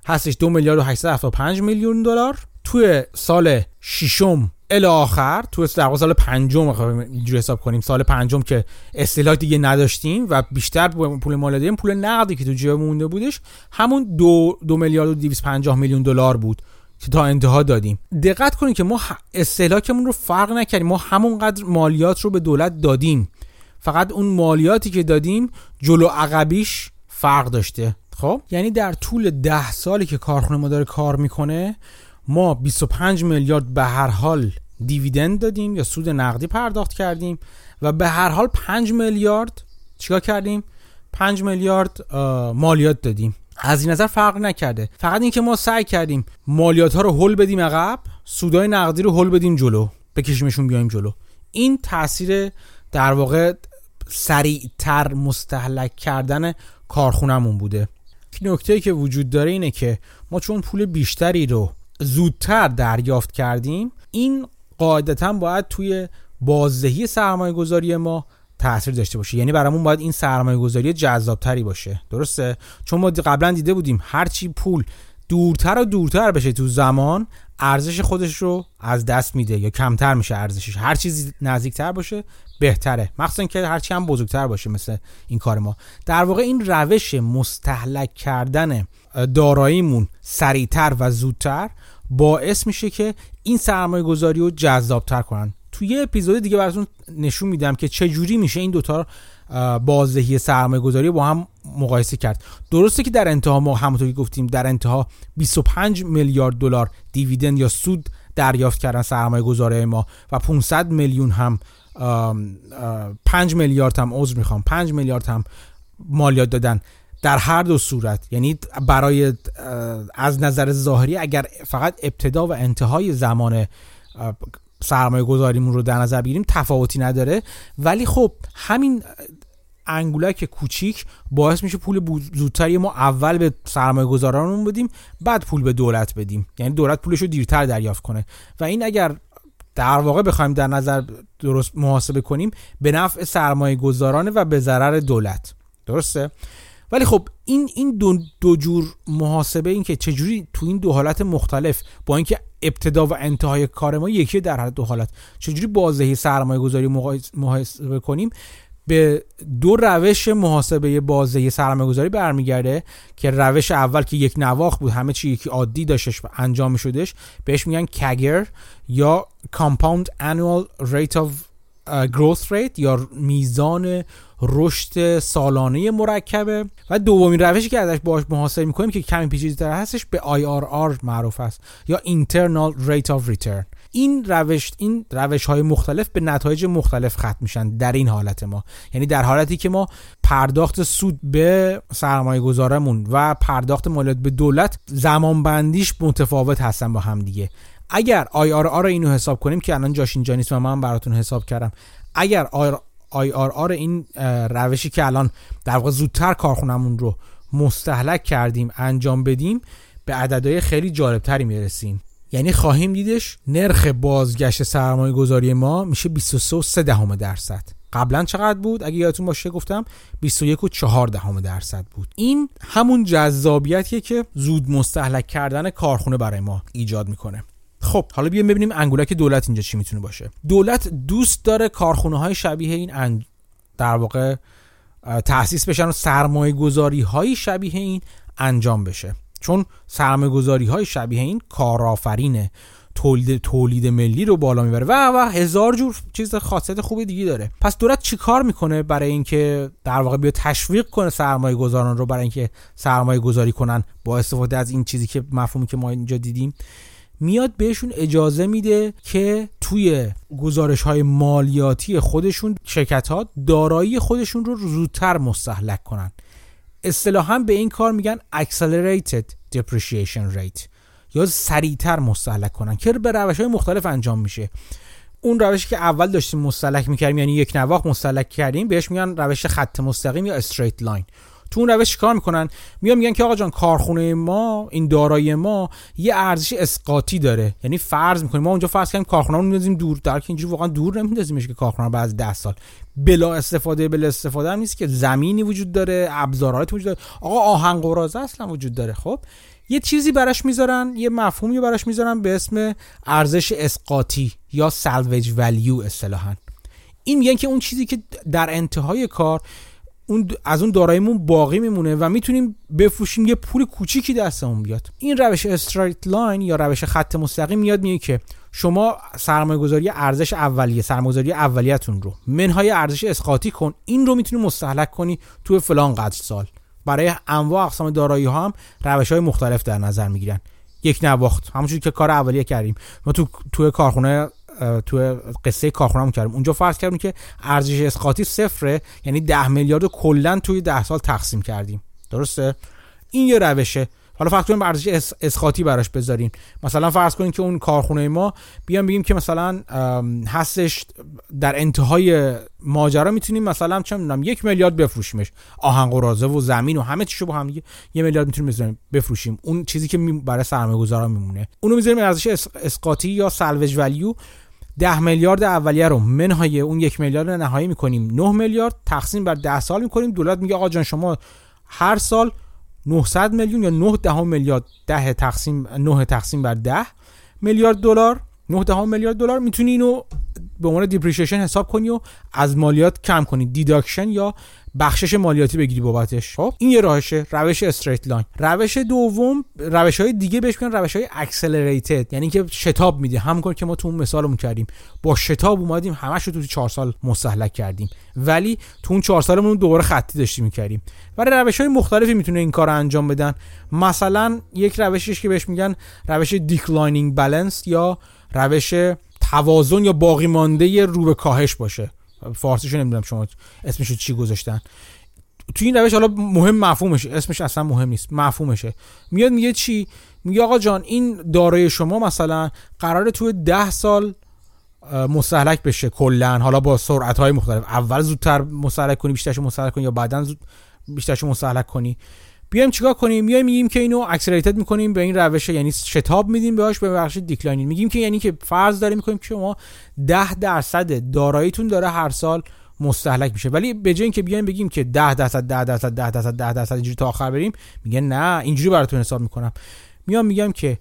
هستش 2 میلیارد و 875 میلیون دلار. توی سال ششم ال آخر تو در سال پنجم اینجوری حساب کنیم سال پنجم که استهلاک دیگه نداشتیم و بیشتر پول مال پول نقدی که تو جیب مونده بودش همون دو, دو میلیارد و 250 میلیون دلار بود که تا انتها دادیم. دقت کنید که ما استهلاکمون رو فرق نکردیم. ما همونقدر مالیات رو به دولت دادیم. فقط اون مالیاتی که دادیم جلو عقبیش فرق داشته. خب؟ یعنی در طول ده سالی که کارخونه ما داره کار می‌کنه ما 25 میلیارد به هر حال دیویدند دادیم یا سود نقدی پرداخت کردیم و به هر حال 5 میلیارد چیکار کردیم؟ 5 میلیارد مالیات دادیم. از این نظر فرق نکرده. فقط اینکه ما سعی کردیم مالیات ها رو هل بدیم عقب سودای نقدی رو هل بدیم جلو بکشیمشون بیایم جلو. این تاثیر در واقع سریعتر مستحلک کردن کارخونمون بوده. نکته که وجود داره اینه که ما چون پول بیشتری رو زودتر دریافت کردیم این قاعدتا باید توی بازدهی سرمایه گذاری ما تاثیر داشته باشه. یعنی برامون باید این سرمایه گذاری جذابتری باشه. درسته؟ چون ما قبلا دیده بودیم هرچی پول دورتر و دورتر بشه تو زمان ارزش خودش رو از دست میده یا کمتر میشه ارزشش. هر چیزی نزدیکتر باشه بهتره. مخصوصا که هرچی هم بزرگتر باشه مثل این کار ما. در واقع این روش مستحلک کردن داراییمون سریعتر و زودتر باعث میشه که این سرمایه گذاری رو جذابتر کنن. توی یه اپیزود دیگه براتون نشون میدم که چه جوری میشه این دوتا بازدهی سرمایه گذاری با هم مقایسه کرد. درسته که در انتها ما همونطور که گفتیم در انتها 25 میلیارد دلار دیویدند یا سود دریافت کردن سرمایه گذاری ما و 500 میلیون هم 5 میلیارد هم عذر می‌خوام 5 میلیارد هم مالیات دادن. در هر دو صورت یعنی برای از نظر ظاهری اگر فقط ابتدا و انتهای زمان سرمایه گذاریمون رو در نظر بگیریم تفاوتی نداره. ولی خب همین انگولک کوچیک باعث میشه پول زودتری ما اول به سرمایه گذارانمون بدیم بعد پول به دولت بدیم. یعنی دولت پولش رو دیرتر دریافت کنه. و این اگر در واقع بخوایم در نظر درست محاسبه کنیم به نفع سرمایه گذارانه و به ضرر دولت. درسته؟ ولی خب این این دو, دو جور محاسبه این که چجوری تو این دو حالت مختلف با اینکه ابتدا و انتهای کار ما یکی در هر دو حالت چجوری بازدهی سرمایه گذاری محاسبه کنیم؟ به دو روش محاسبه بازدهی سرمایه گذاری برمیگرده که روش اول که یک نواخ بود همه چی یکی عادی داشتش انجام شدش بهش میگن کگر یا Compound Annual Rate of Growth Rate یا میزان رشد سالانه مرکبه. و دومین روشی که ازش باش محاسبه می‌کنیم که کمی پیچیده‌تر هستش به IRR معروف است یا Internal Rate of Return. این روش این روش های مختلف به نتایج مختلف ختم میشن در این حالت ما. یعنی در حالتی که ما پرداخت سود به سرمایه گذارمون و پرداخت مالیات به دولت زمان بندیش متفاوت هستن با هم دیگه. اگر IRR رو اینو حساب کنیم که الان جاش اینجا نیست و من براتون حساب کردم. اگر IRR این روشی که الان در واقع زودتر کارخونمون رو مستحلک کردیم انجام بدیم به عددهای خیلی جالبتری می‌رسیم. یعنی خواهیم دیدش نرخ بازگشت سرمایه گذاری ما میشه 23 دهم درصد. قبلا چقدر بود؟ اگه یادتون باشه گفتم 21 و 4 دهم درصد بود. این همون جذابیتیه که زود مستحلک کردن کارخونه برای ما ایجاد می‌کنه. خب حالا بیایم ببینیم انگولک دولت اینجا چی می‌تونه باشه. دولت دوست داره کارخونه های شبیه این در واقع تاسیس بشن و سرمایه گذاری های شبیه این انجام بشه. چون سرمایه گذاری های شبیه این کارآفرینه تولید تولید ملی رو بالا می‌بره و و هزار جور چیز خاصیت خوبی دیگه داره. پس دولت چیکار می‌کنه برای اینکه در واقع بیا تشویق کنه سرمایه گذاران رو برای اینکه سرمایه گذاری کنن با استفاده از این چیزی که مفهومی که ما اینجا دیدیم؟ میاد بهشون اجازه میده که توی گزارش های مالیاتی خودشون شرکت ها دارایی خودشون رو زودتر مستحلک کنن. اصطلاحا به این کار میگن accelerated depreciation rate یا سریعتر مستحلک کنن که به روش های مختلف انجام میشه. اون روشی که اول داشتیم مستحلک می‌کردیم یعنی یک نواخ مستحلک کردیم بهش میگن روش خط مستقیم یا استریت لاین تو اون روش کار می‌کنن؟ میان میگن که آقا جان کارخونه ما این دارایی ما یه ارزش اسقاطی داره. یعنی فرض می‌کنیم ما اونجا فرض کردیم کارخونه رو میندازیم دور. در که اینجوری واقعا دور نمیندازیمش که کارخونه بعد 10 سال. بلا استفاده بلا استفاده هم نیست که زمینی وجود داره ابزاراتی وجود داره. آقا آهن قراضه اصلا وجود داره. خب یه چیزی براش می‌ذارن یه مفهومی براش می‌ذارن به اسم ارزش اسقاطی یا salvage value اصطلاحا. این میگن که اون چیزی که در انتهای کار اون از اون داراییمون باقی میمونه و می‌تونیم بفروشیم یه پول کوچیکی دستمون بیاد. این روش straight line یا روش خط مستقیم میاد میگه که شما سرمایه گذاری ارزش اولیه سرمایه گذاری اولیتون رو منهای ارزش اسقاطی کن این رو می‌تونی مستحلک کنی تو فلان قدر سال. برای انواع اقسام دارایی ها هم روش های مختلف در نظر می‌گیرن. یک نواخت همونجوری که کار اولیه کردیم. ما تو تو کارخونه تو قصه کارخونهمون کردیم اونجا فرض کردیم که ارزش اسقاطی صفره یعنی ده میلیارد کلا توی ده سال تقسیم کردیم. درسته؟ این یه روشه. حالا فقط کنیم ارزش اسقاطی براش بذاریم. مثلا فرض کنیم که اون کارخونه ما بیام بگیم که مثلا هستش در انتهای ماجرا می‌تونیم مثلا چه می‌دونم یک میلیارد بفروشیمش. آهن قرازه و زمین و همه چیشو با هم یه میلیارد می‌تونیم بفروشیم. اون چیزی که برای سرمایه گذارا میمونه. اونو می‌ذاریم ارزش اسقاطی یا سالوج ولیو ده میلیارد اولیه رو. منهای اون یک میلیارد نهایی می‌کنیم. 9 میلیارد تقسیم بر 10 سال می‌کنیم. دولت میگه آقا جان شما هر سال 900 میلیون یا 9 دهم میلیارد 10 تقسیم 9 تقسیم بر 10 میلیارد دلار. 9 دهم میلیارد دلار. می‌تونی اینو به عنوان depreciation حساب کنی و از مالیات کم کنی. deduction یا بخشش مالیاتی بگیری بابتش. خب این یه راهشه. روش straight line روش دوم روش های دیگه بهش میگن روش های accelerated یعنی که شتاب میده همونکار که ما تو اون مثالمون کردیم. با شتاب اومدیم همش رو تو 4 سال مستهلک کردیم. ولی تو اون 4 سالمون دوباره خطی داشتیم می‌کردیم برای روش های مختلفی می‌تونه این کار انجام بدن. مثلا یک روشش که بهش میگن روش declining balance یا روش توازن یا باقی مانده رو به کاهش باشه. فارسیشو نمی‌دونم شما اسمشو چی گذاشتن. تو این روش حالا مهم مفهومش اسمش اصلا مهم نیست مفهومشه. میاد میگه چی؟ میگه آقا جان این دارایی شما مثلا قرار تو ده سال مستهلک بشه کلا. حالا با سرعت های مختلف. اول زودتر مستهلک کنی بیشترش مستهلک کنی یا بعدا زود بیشترش مستحلک کنی. بیایم چیکار کنیم؟ میایم میگیم که اینو accelerated می‌کنیم به این روش یعنی شتاب میدیم بهش به بخش declining میگیم که یعنی که فرض داریم می‌کنیم که شما 10 درصد داراییتون داره هر سال مستهلک میشه. ولی به جای اینکه بیایم بگیم که 10 درصد 10 درصد 10 درصد 10 درصد اینجوری تا آخر بریم میگه نه اینجوری براتون حساب می‌کنم. میام میگم که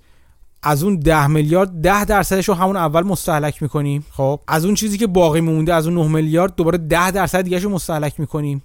از اون 10 میلیارد 10 درصدش رو همون اول مستهلک می‌کنیم خب؟ از اون چیزی که باقی مونده از اون 9 میلیارد دوباره 10 درصد دیگه رو مستهلک می‌کنیم.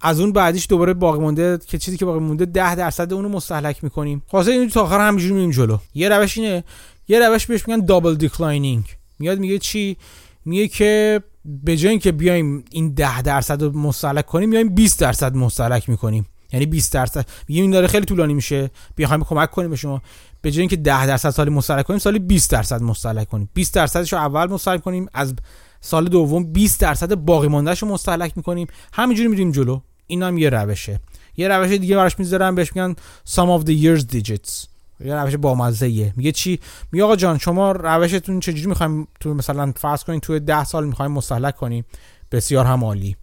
از اون بعدیش دوباره باقی مونده که چیزی که باقی مونده 10 درصد اونو مستهلک می‌کنیم. خلاص اینو تا آخر همینجوری میریم جلو. یه روش اینه یه روش بهش میگن double declining میاد میگه چی؟ میگه که به جای اینکه بیایم این 10 درصد رو مستهلک کنیم میایم 20 درصد مستهلک می‌کنیم. یعنی 20 درصد. میگیم این داره خیلی طولانی میشه. بیایم کمک کنیم به شما. به جای اینکه 10 درصد سالی مستهلک کنیم سالی 20 درصد مستهلک کنیم. 20 درصدش رو اول مستهلک کنیم از سال دوم 20 درصد باقی ماندهش رو مستهلک می‌کنیم. همینجوری میریم جلو. این هم یه روشه. یه روش دیگه براش می‌ذارم بهش میگن some of the years digits. یه روش بامزه میگه چی؟ میگه آقا جان شما روشتون چجوری می‌خوایم تو مثلا فرض کنین تو 10 سال می‌خوایم مستهلک کنیم؟ بسیار هم عالی.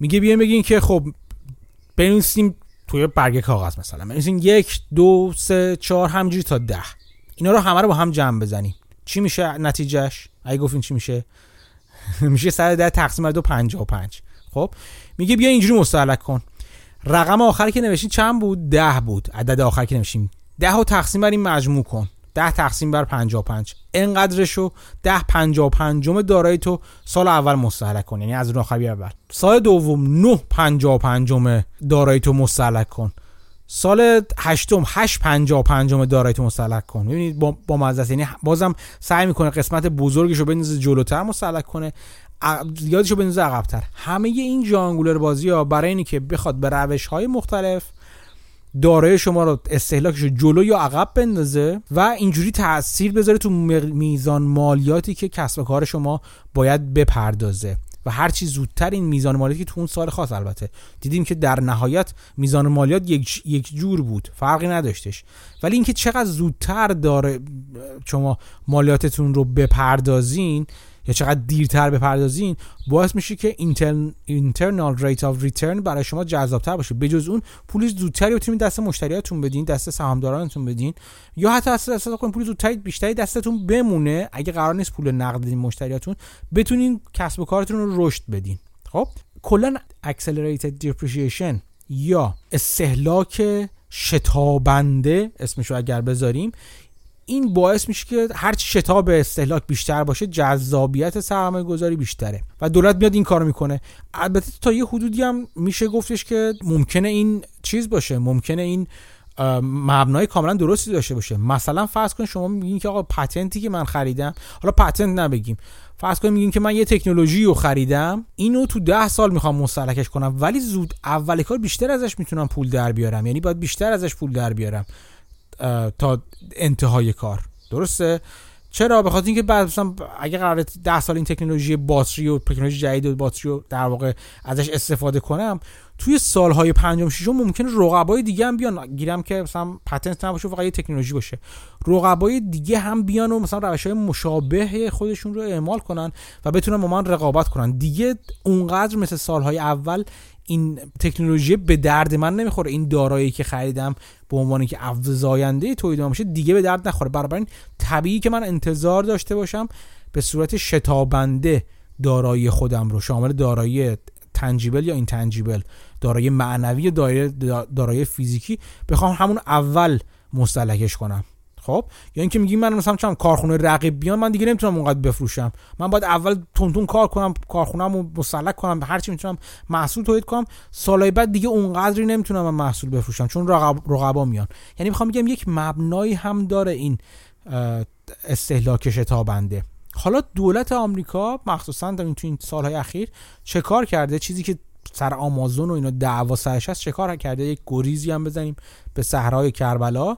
میگه بیاین بگین که خب بنویسیم توی برگه کاغذ مثلا. بنویسیم یک دو سه چهار همجوری تا ده. اینا رو همه رو با هم جمع بزنیم. چی میشه نتیجهش اگه گفتین چی میشه؟ [LAUGHS] میشه 110 تقسیم بر دو 55 خب؟ میگه بیا اینجوری مستهلک کن. رقم آخری که نوشتین چند بود؟ ده بود. عدد آخری که نوشتیم. ده رو تقسیم بر این مجموع کن. ده تقسیم بر 55 انقدرشو ده 55 دارایی تو سال اول مستهلک کن. یعنی از اون آخری اول سال دوم 9 55 دارایی تو مستهلک کن. سال هشتم 8 55 دارایی تو مستهلک کن. ببینید با با مزه یعنی بازم سعی می‌کنه قسمت بزرگش رو بندازه جلوتر مستهلک کنه. زیادشو بندازه عقبتر. همه این جانگولر بازی ها برای اینی که بخواد به روش های مختلف دارای شما رو استهلاکش رو جلو یا عقب بندازه و اینجوری تاثیر بذاره تو میزان مالیاتی که کسب و کار شما باید بپردازه. و هر چی زودتر این میزان مالیاتی که تو اون سال خاص البته. دیدیم که در نهایت میزان مالیات یک, یک جور بود. فرقی نداشتش. ولی اینکه چقدر زودتر داره شما مالیاتتون رو بپردازین یا چقدر دیرتر بپردازین باعث میشه که internal rate of return برای شما جذابتر باشه. بجز اون پول زودتری بتونید دست مشتریاتون بدین دست سهامدارانتون بدین یا حتی اصلا اصلا پول زودتری بیشتری دستتون بمونه. اگه قرار نیست پول نقد بدین مشتریاتون بتونین کسب و کارتون رو رشد بدین. خب؟ کلا accelerated depreciation یا استهلاک شتابنده اسمش رو اگر بذاریم این باعث میشه که هرچی شتاب استهلاک بیشتر باشه جذابیت سرمایه گذاری بیشتره. و دولت میاد این کارو می‌کنه. البته تا یه حدودی هم میشه گفتش که ممکنه این چیز باشه. ممکنه این مبنای کاملا درستی داشته باشه. مثلا فرض کن شما میگین که آقا پتنتی که من خریدم حالا پتنت نبگیم. فرض کن میگین که من یه تکنولوژی رو خریدم اینو تو ده سال می‌خوام مستلکش کنم ولی زود اول کار بیشتر ازش می‌تونم پول در بیارم. یعنی باید بیشتر ازش پول در بیارم. تا انتهای کار. درسته؟ چرا؟ به خاطر اینکه بعد مثلا اگه قرار 10 سال این تکنولوژی باتری و تکنولوژی جدید و باتری رو در واقع ازش استفاده کنم توی سالهای پنجم ششم ممکنه رقبای دیگه هم بیان. گیرم که مثلا پتنت نباشه فقط یه تکنولوژی باشه. رقبای دیگه هم بیان و مثلا روش های مشابه خودشون رو اعمال کنن و بتونن با من رقابت کنن. دیگه اونقدر مثل سالهای اول این تکنولوژی به درد من نمی‌خوره. این دارایی که خریدم به عنوان که افزاینده تولید میشه دیگه به درد نخوره. برای طبیعی که من انتظار داشته باشم به صورت شتابنده دارایی خودم رو شامل دارایی تنجیبل یا این تنجیبل دارایی معنوی دارایی فیزیکی بخوام همون اول مستلکش کنم. خب؟ یا اینکه میگی من مثلا چم کارخونه رقیب بیان من دیگه نمی‌تونم اونقدر بفروشم. من باید اول تون کار کنم کارخونه‌مو مسلک کنم هر چی می‌تونم محصول تولید کنم. سالهای بعد دیگه اونقدری نمی‌تونم من محصول بفروشم چون رقب رقبا میان. یعنی می‌خوام بگم یک مبنایی هم داره این استهلاک شتابنده. حالا دولت آمریکا مخصوصا در این تو این سالهای اخیر چه کار کرده؟ چیزی که سر آمازون و اینا دعوا سرش هست چه کار کرده؟ یک گریزی هم بزنیم به صحرای کربلا.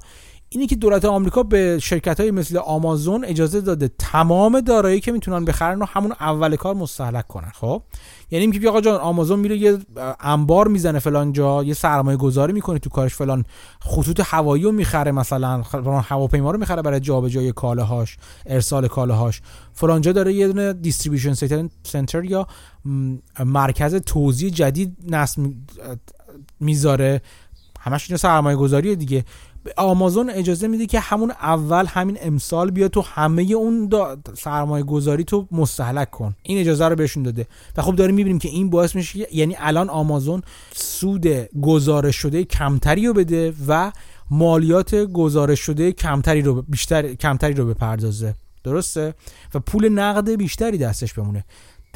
اینی که دولت آمریکا به شرکت های مثل آمازون اجازه داده تمام دارایی که می‌تونن بخرن رو همون اول کار مستحلک کنن خب؟ یعنی میگه آقا جان آمازون میره یه انبار می‌زنه فلان جا یه سرمایه گذاری می‌کنه تو کارش فلان خطوط هوایی رو می‌خره مثلا فلان هواپیما رو می‌خره برای جابجایی کالاهاش ارسال کالاهاش. فلان جا داره یه دونه دیستریبیوشن سنتر یا مرکز توزیع جدید نصب می‌ذاره. همش اینا سرمایه گذاری دیگه. آمازون اجازه میده که همون اول همین امسال بیا تو همه اون سرمایه گذاری تو مستحلک کن. این اجازه رو بهشون داده. و خب داریم می‌بینیم که این باعث میشه یعنی الان آمازون سود گزارش شده کمتری رو بده و مالیات گزارش شده کمتری رو بیشتر کمتری رو بپردازه. درسته؟ و پول نقد بیشتری دستش بمونه.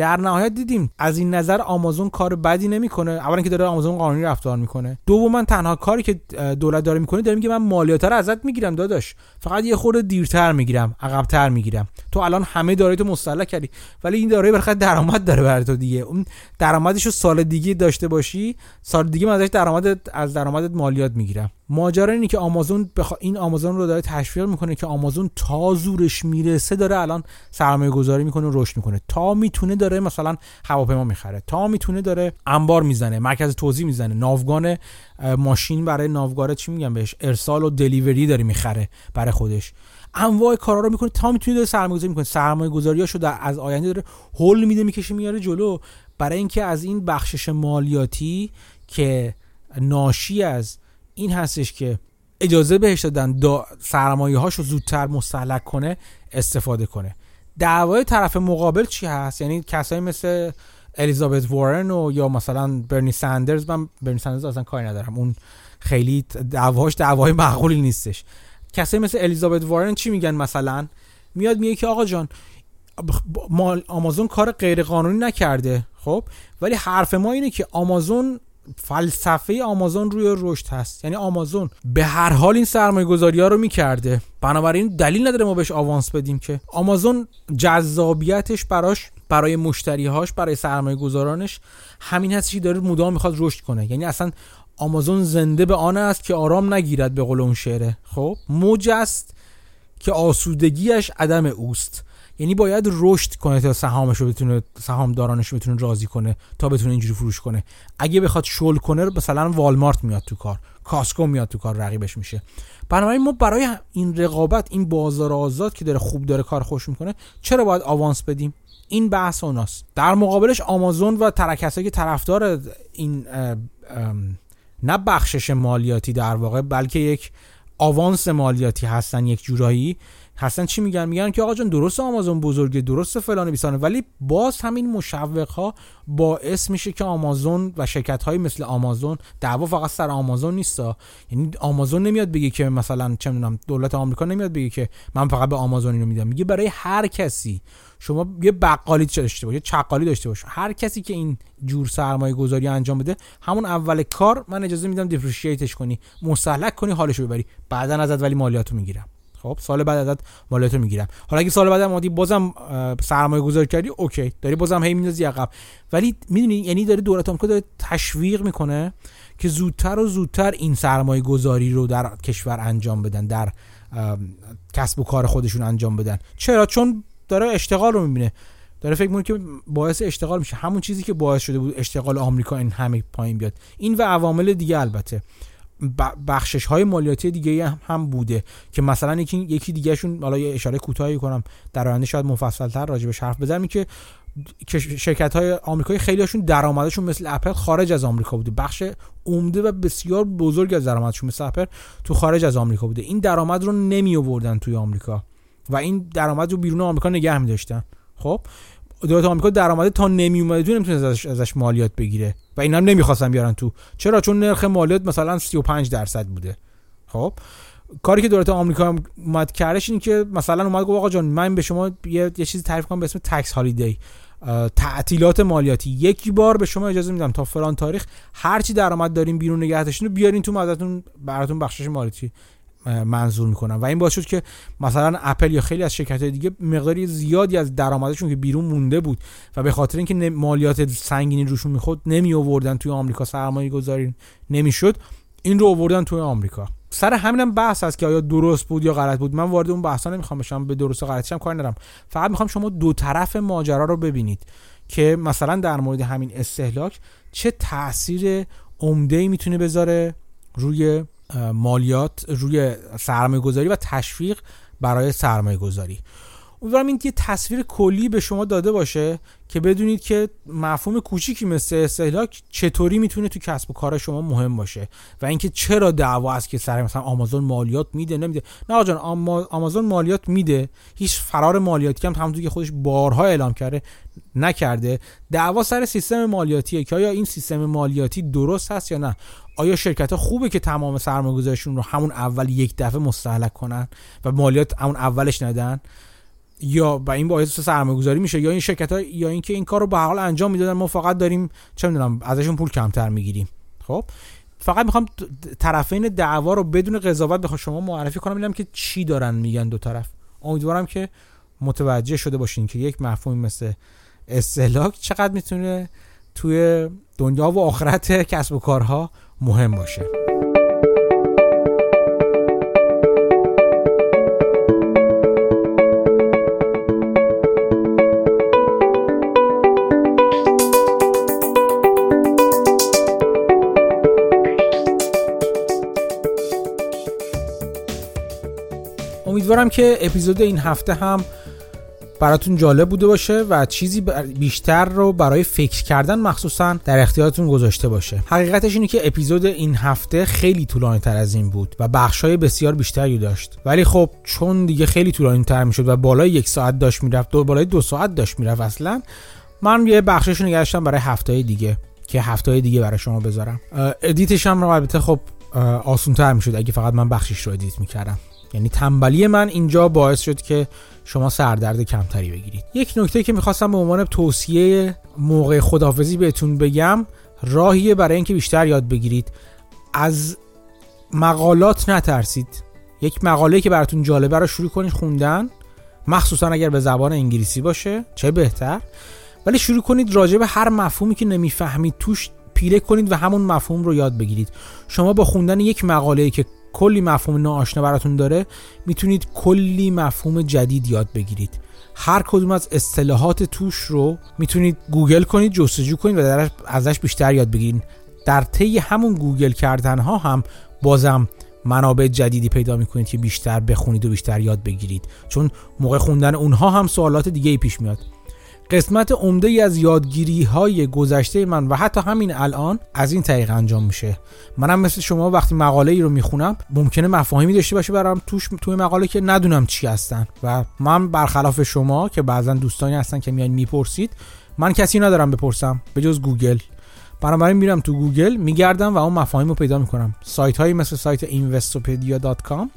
در نهایت دیدیم از این نظر آمازون کار بدی نمی‌کنه. اولا که داره آمازون قانونی رفتار می‌کنه. دوما تنها کاری که دولت داره می‌کنه داره میگه من مالیات رو ازت می‌گیرم داداش. فقط یه خورده دیرتر می‌گیرم عقبتر می‌گیرم. تو الان همه دارایی تو مستحلک کردی. ولی این دارایی برخلاف درآمد داره برای تو دیگه. اون درآمدش رو سال دیگه داشته باشی سال دیگه من ازش درآمد از درآمدت مالیات می‌گیرم. ماجرا اینه که آمازون بخ... این آمازون رو داره تشویق می‌کنه که آمازون تا زورش می‌رسه داره الان سرمایه گذاری می‌کنه و رشد می‌کنه. تا می‌تونه مثلا هواپیما می‌خره. تا می‌تونه داره انبار می‌زنه مرکز توزیع می‌زنه ناوگان ماشین برای ناوگاره چی میگم بهش؟ ارسال و دلیوری داره می‌خره برای خودش. انواع کارا رو می‌کنه. تا می‌تونه داره سرمایه گذاری می‌کنه. سرمایه گذاریاشو در از آینده داره هول میده می‌کشه میاره جلو. برای اینکه از این بخشش مالیاتی که ناشی از این هستش که اجازه بهش دادن دا سرمایه هاشو زودتر مستهلک کنه استفاده کنه. دعوای طرف مقابل چی هست؟ یعنی کسایی مثل الیزابت وارن و یا مثلا برنی ساندرز من برنی ساندرز اصلا کاری ندارم. اون خیلی دعواش دعوای معقولی نیستش. کسایی مثل الیزابت وارن چی میگن مثلا؟ میاد میگه که آقا جان آمازون کار غیر قانونی نکرده خب؟ ولی حرف ما اینه که آمازون فلسفه آمازون روی رشد هست. یعنی آمازون به هر حال این سرمایه گذاری ها رو می‌کرده. بنابراین دلیل نداره ما بهش آوانس بدیم که. آمازون جذابیتش براش برای مشتریهاش برای سرمایه گذارانش همین هست که داره مدام می‌خواد رشد کنه. یعنی اصلا آمازون زنده به آن است که آرام نگیرد به قول اون شعره. خب موج است که آسودگیش عدم اوست. یعنی باید رشد کنه تا سهامش رو بتونه سهامدارانش بتونه راضی کنه تا بتونه اینجوری فروش کنه. اگه بخواد شل کنه مثلا والمارت میاد تو کار کاسکو میاد تو کار رقیبش میشه. بنابراین ما برای این رقابت این بازار آزاد که داره خوب داره کار خوش می‌کنه چرا باید آوانس بدیم؟ این بحث اوناست. در مقابلش آمازون و ترکسایی که طرفدار این نه بخشش مالیاتی در واقع بلکه یک آوانس مالیاتی هستن یک جورایی هستن چی میگن؟ میگن که آقا جان درست آمازون بزرگه درست فلان بیسانه. ولی باز همین مشوق ها باعث میشه که آمازون و شرکت های مثل آمازون دعوا فقط سر آمازون نیستا. یعنی آمازون نمیاد بگه که مثلا چه می‌دونم دولت آمریکا نمیاد بگه که من فقط به آمازون اینو میدم. میگه برای هر کسی. شما یه بقالی داشته باشه یه چقالی داشته باشه هر کسی که این جور سرمایه گذاری انجام بده همون اول کار من اجازه میدم دیپریشیتش کنی مستهلک کنی حالشو ببری. بعدا ازت ولی مالیاتو می‌گیرم. خب سال بعد ازت مالیاتو می‌گیرم. حالا اگه سال بعد مادی بازم سرمایه گذاری کردی اوکی. داری بازم هی میندازی عقب. ولی می‌دونی یعنی داره دولت آمریکا داره تشویق می‌کنه که زودتر و زودتر این سرمایه گذاری رو در کشور انجام بدن در کسب و کار خودشون انجام بدن. چرا؟ چون داره اشتغال رو می‌بینه. داره فکر می‌کنه که باعث اشتغال میشه. همون چیزی که باعث شده بود اشتغال آمریکا این همه پایین بیاد. این و عوامل دیگه البته. بخشش های مالیاتی دیگه هم, بوده که مثلا یکی یکی دیگهشون حالا یه اشاره کوتاهی کنم در آینده شاید راجع بهش حرف بزنم که شرکت های آمریکایی خیلی هاشون درآمدشون مثل اپل خارج از آمریکا بوده. بخش عمده و بسیار بزرگ از درآمدشون مثل اپل تو خارج از آمریکا بوده. این درآمد رو نمی آوردن توی آمریکا و این درآمد رو بیرون آمریکا نگه می داشتن خب دولت آمریکا درآمد تا نمی اومده ازش مالیات بگیره. و اینا هم نمی‌خواستن بیارن تو. چرا؟ چون نرخ مالیات مثلا 35 درصد بوده. خب؟ کاری که دولت آمریکا اومد کردش این که مثلا اومد گفت آقا جان من به شما یه, یه چیزی تعریف کنم به اسم تکس هالیدی تعطیلات مالیاتی. یک بار به شما اجازه میدم تا فلان تاریخ هر چی درآمد دارین بیرون نگهداشتین رو بیارین تو ازتون براتون بخشش مالیاتی. منظور می‌کنن و این باعث شد که مثلا اپل یا خیلی از شرکت دیگه مقداری زیادی از درآمدشون که بیرون مونده بود و به خاطر اینکه مالیات سنگینی روشون می‌خورد نمی آوردن توی آمریکا. سرمایه گذاری نمی‌شد این رو آوردن توی آمریکا. سر همینم بحث هست که آیا درست بود یا غلط بود. من وارد اون بحثا نمی‌خوام بشم به درست و غلطش هم کار ندارم. فقط می‌خوام شما دو طرف ماجرا رو ببینید که مثلا در مورد همین استهلاک چه تاثیر عمده ای می‌تونه بذاره روی مالیات روی سرمایه گذاری و تشویق برای سرمایه گذاری امیدوارم این یه تصویر کلی به شما داده باشه که بدونید که مفهوم کوچیکی مثل استهلاک چطوری می‌تونه تو کسب و کار شما مهم باشه و اینکه چرا دعوا است که سر مثلا آمازون مالیات میده نمیده. نه جان آمازون مالیات میده. هیچ فرار مالیاتی هم همونطور که خودش بارها اعلام کرده نکرده. دعوا سر سیستم مالیاتیه که آیا این سیستم مالیاتی درست هست یا نه؟ آیا شرکت خوبه که تمام سرمایه‌گذاریشون رو همون اول یک دفعه مستهلک کنن و مالیات همون اولش ندن؟ یا با این باعث سرمایه گذاری میشه یا این شرکت ها یا اینکه این کار رو به حال انجام می‌دادن ما فقط داریم چه می‌دونم ازشون پول کمتر می‌گیریم. خب؟ فقط می‌خوام طرفین دعوا رو بدون قضاوت بخوام شما معرفی کنم ببینم که چی دارن میگن دو طرف. امیدوارم که متوجه شده باشین که یک مفهوم مثل استهلاک چقدر می‌تونه توی دنیا و آخرت کسب و کارها مهم باشه. امیدوارم که اپیزود این هفته هم براتون جالب بوده باشه و چیزی بیشتر رو برای فکر کردن مخصوصا در اختیارتون گذاشته باشه. حقیقتش اینه که اپیزود این هفته خیلی طولانی تر از این بود و بخش های بسیار بیشتری داشت. ولی خب چون دیگه خیلی طولانی تر می‌شد و بالای یک ساعت داشت می‌رفت دو بالای دو ساعت داشت می‌رفت اصلا من یه بخشش نگشتم برای هفته دیگه که هفته دیگه برای شما بذارم. ادیتش هم البته خب آسون تر می‌شد اگه فقط من بخشش رو ادیت می‌کردم. یعنی تنبلی من اینجا باعث شد که شما سردرد کمتری بگیرید. یک نکته که می‌خواستم به عنوان توصیه موقع خدافزی بهتون بگم راهیه برای اینکه بیشتر یاد بگیرید. از مقالات نترسید. یک مقاله که براتون جالبه رو شروع کنید خوندن. مخصوصا اگر به زبان انگلیسی باشه چه بهتر. ولی شروع کنید راجع به هر مفهومی که نمی‌فهمید توش پیله کنید و همون مفهوم رو یاد بگیرید. شما با خوندن یک مقاله که کلی مفهوم ناآشنا براتون داره می‌تونید کلی مفهوم جدید یاد بگیرید. هر کدوم از اصطلاحات توش رو می‌تونید گوگل کنید جستجو کنید و ازش بیشتر یاد بگیرید در طی همون گوگل کردن ها هم بازم منابع جدیدی پیدا می‌کنید که بیشتر بخونید و بیشتر یاد بگیرید. چون موقع خوندن اونها هم سوالات دیگه ای پیش میاد. قسمت عمده ای از یادگیری های گذشته من و حتی همین الان از این طریق انجام میشه. منم مثل شما وقتی مقاله ای رو می‌خونم ممکنه مفاهیمی داشته باشه برام توش توی مقاله که ندونم چی هستن. و من برخلاف شما که بعضا دوستانی هستن که میان می‌پرسید من کسی ندارم بپرسم به جز گوگل. بنابراین میرم تو گوگل میگردم و اون مفاهیم رو پیدا می‌کنم. سایت هایی مثل سایت investopedia.com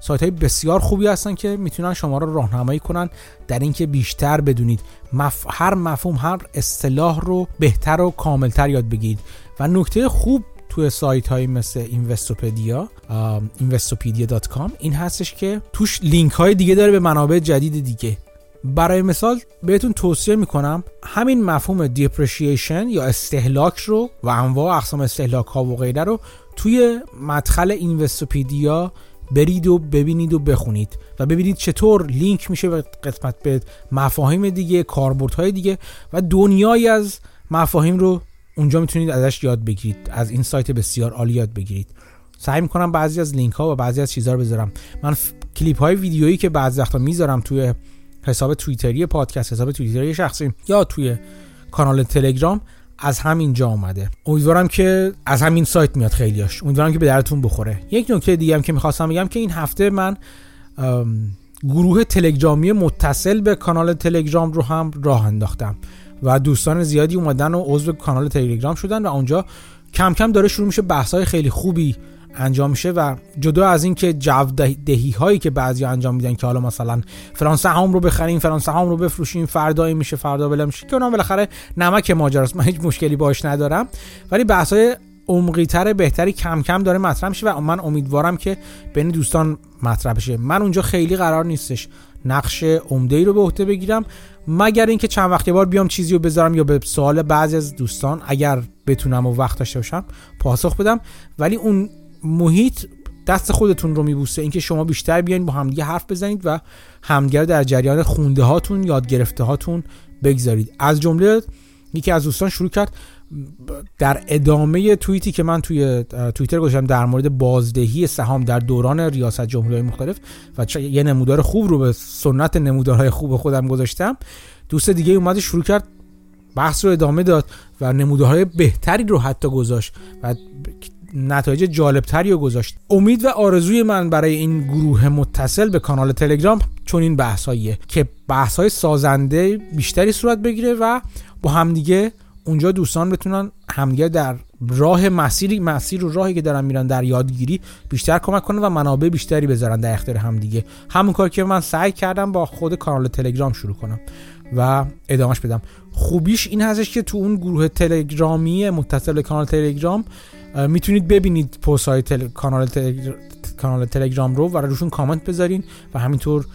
سایت های بسیار خوبی هستن که می‌تونن شما رو راهنمایی کنن در اینکه بیشتر بدونید مف... هر مفهوم هر اصطلاح رو بهتر و کاملتر یاد بگیرید. و نکته خوب توی سایت های مثل Investopedia investopedia.com این هستش که توش لینک های دیگه داره به منابع جدید دیگه. برای مثال بهتون توصیه می‌کنم همین مفهوم depreciation یا استهلاک رو و انواع اقسام استهلاک ها و غیره رو توی مدخل Investopedia برید و ببینید و بخونید و ببینید چطور لینک میشه به قسمت به مفاهیم دیگه کاربردهای دیگه و دنیایی از مفاهیم رو اونجا می‌تونید ازش یاد بگیرید از این سایت بسیار عالی یاد بگیرید. سعی می‌کنم بعضی از لینک ها و بعضی از چیزها رو بذارم. من کلیپ های ویدیویی که بعضی وقتا می‌ذارم توی حساب توییتری پادکست حساب توییتری شخصی یا توی کانال تلگرام از همین جا اومده. امیدوارم که از همین سایت میاد خیلیاش. امیدوارم که به درتون بخوره. یک نکته دیگه هم که می‌خواستم بگم که این هفته من گروه تلگرامی متصل به کانال تلگرام رو هم راه انداختم و دوستان زیادی اومدن و عضو کانال تلگرام شدن و اونجا کم کم داره شروع میشه بحث های خیلی خوبی انجام میشه و جدا از این که جو دهی هایی که بعضی انجام میدن که حالا مثلا فلان سهام رو بخریم فلان سهام رو بفروشیم فردا میشه فردا بلا میشه که اونم بالاخره نمک ماجراست. من هیچ مشکلی باش ندارم. ولی بحث های عمقی تر بهتری کم کم داره مطرح میشه و من امیدوارم که بین دوستان مطرح بشه. من اونجا خیلی قرار نیستش نقش عمده ای رو به عهده بگیرم. مگر اینکه چند وقت بار بیام چیزی رو بذارم یا به سوال بعضی از دوستان اگر بتونم و وقت داشته باشم پاسخ بدم. ولی اون محیط دست خودتون رو میبوسه. اینکه شما بیشتر بیاین با همدیگه حرف بزنید و همدیگه در جریان خونده هاتون یاد گرفته هاتون بگذارید. از جمله یکی از دوستان شروع کرد در ادامه توییتی که من توی توییتر گذاشتم در مورد بازدهی سهام در دوران ریاست جمهوری مختلف و یه نمودار خوب رو به سنت نمودارهای خوب خودم گذاشتم. دوست دیگه اومد شروع کرد بحث رو ادامه داد و نمودارهای بهتری رو حتی گذاشت و نتایج جالبتری رو گذاشت. امید و آرزوی من برای این گروه متصل به کانال تلگرام چون این بحثاییه که بحث سازنده بیشتری صورت بگیره و با همدیگه اونجا دوستان بتونن همدیگه در راه مسیری مسیر و راهی که دارن میرن در یادگیری بیشتر کمک کنن و منابع بیشتری بذارن در اختیار همدیگه. همون کار که من سعی کردم با خود کانال تلگرام شروع کنم و ادامهش بدم. خوبیش این هستش که تو اون گروه تلگرامی متصل به کانال تلگرام می‌تونید ببینید پست های تل... کانال, کانال تلگرام رو و روشون کامنت بذارین و همینطور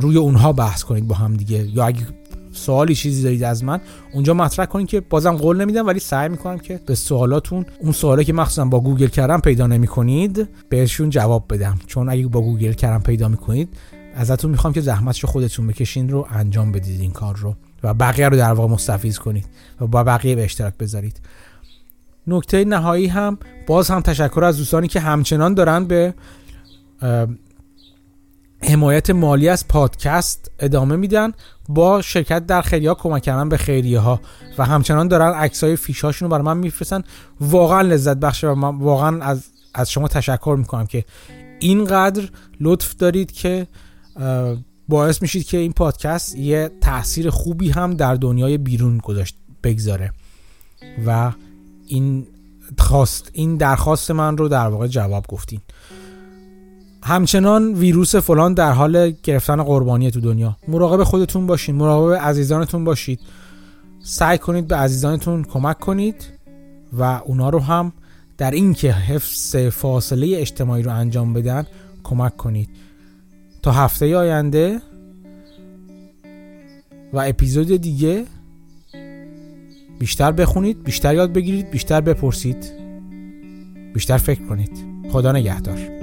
روی اونها بحث کنید با هم دیگه. یا اگه سوالی چیزی دارید از من اونجا مطرح کنید که بازم قول نمیدم ولی سعی می‌کنم که به سوالاتون اون سوالی که مخصوصا با گوگل کردم پیدا نمی‌کنید بهشون جواب بدم. چون اگه با گوگل کردم پیدا می‌کنید ازتون می‌خوام که زحمتشو خودتون بکشین رو انجام بدید این کار رو. و بقیه رو در واقع مستفیض کنید و با بقیه به اشتراک بذارید. نکته نهایی هم باز هم تشکر از دوستانی که همچنان دارن به حمایت مالی از پادکست ادامه میدن. با شرکت در خیریه کمک کردن به خیریه ها و همچنان دارن عکسای فیشاشون رو برای من میفرستن. واقعا لذت بخشه و من واقعا از از شما تشکر می‌کنم که اینقدر لطف دارید که باعث میشید که این پادکست یه تاثیر خوبی هم در دنیای بیرون گذاشت بگذاره. و این خواست این درخواست من رو در واقع جواب گفتین. همچنان ویروس فلان در حال گرفتن قربانی تو دنیا. مراقب خودتون باشین مراقب عزیزانتون باشید. سعی کنید به عزیزانتون کمک کنید و اونا رو هم در اینکه حفظ فاصله اجتماعی رو انجام بدن کمک کنید. تا هفته آینده و اپیزود دیگه بیشتر بخونید بیشتر یاد بگیرید بیشتر بپرسید. بیشتر فکر کنید. خدا نگهدار.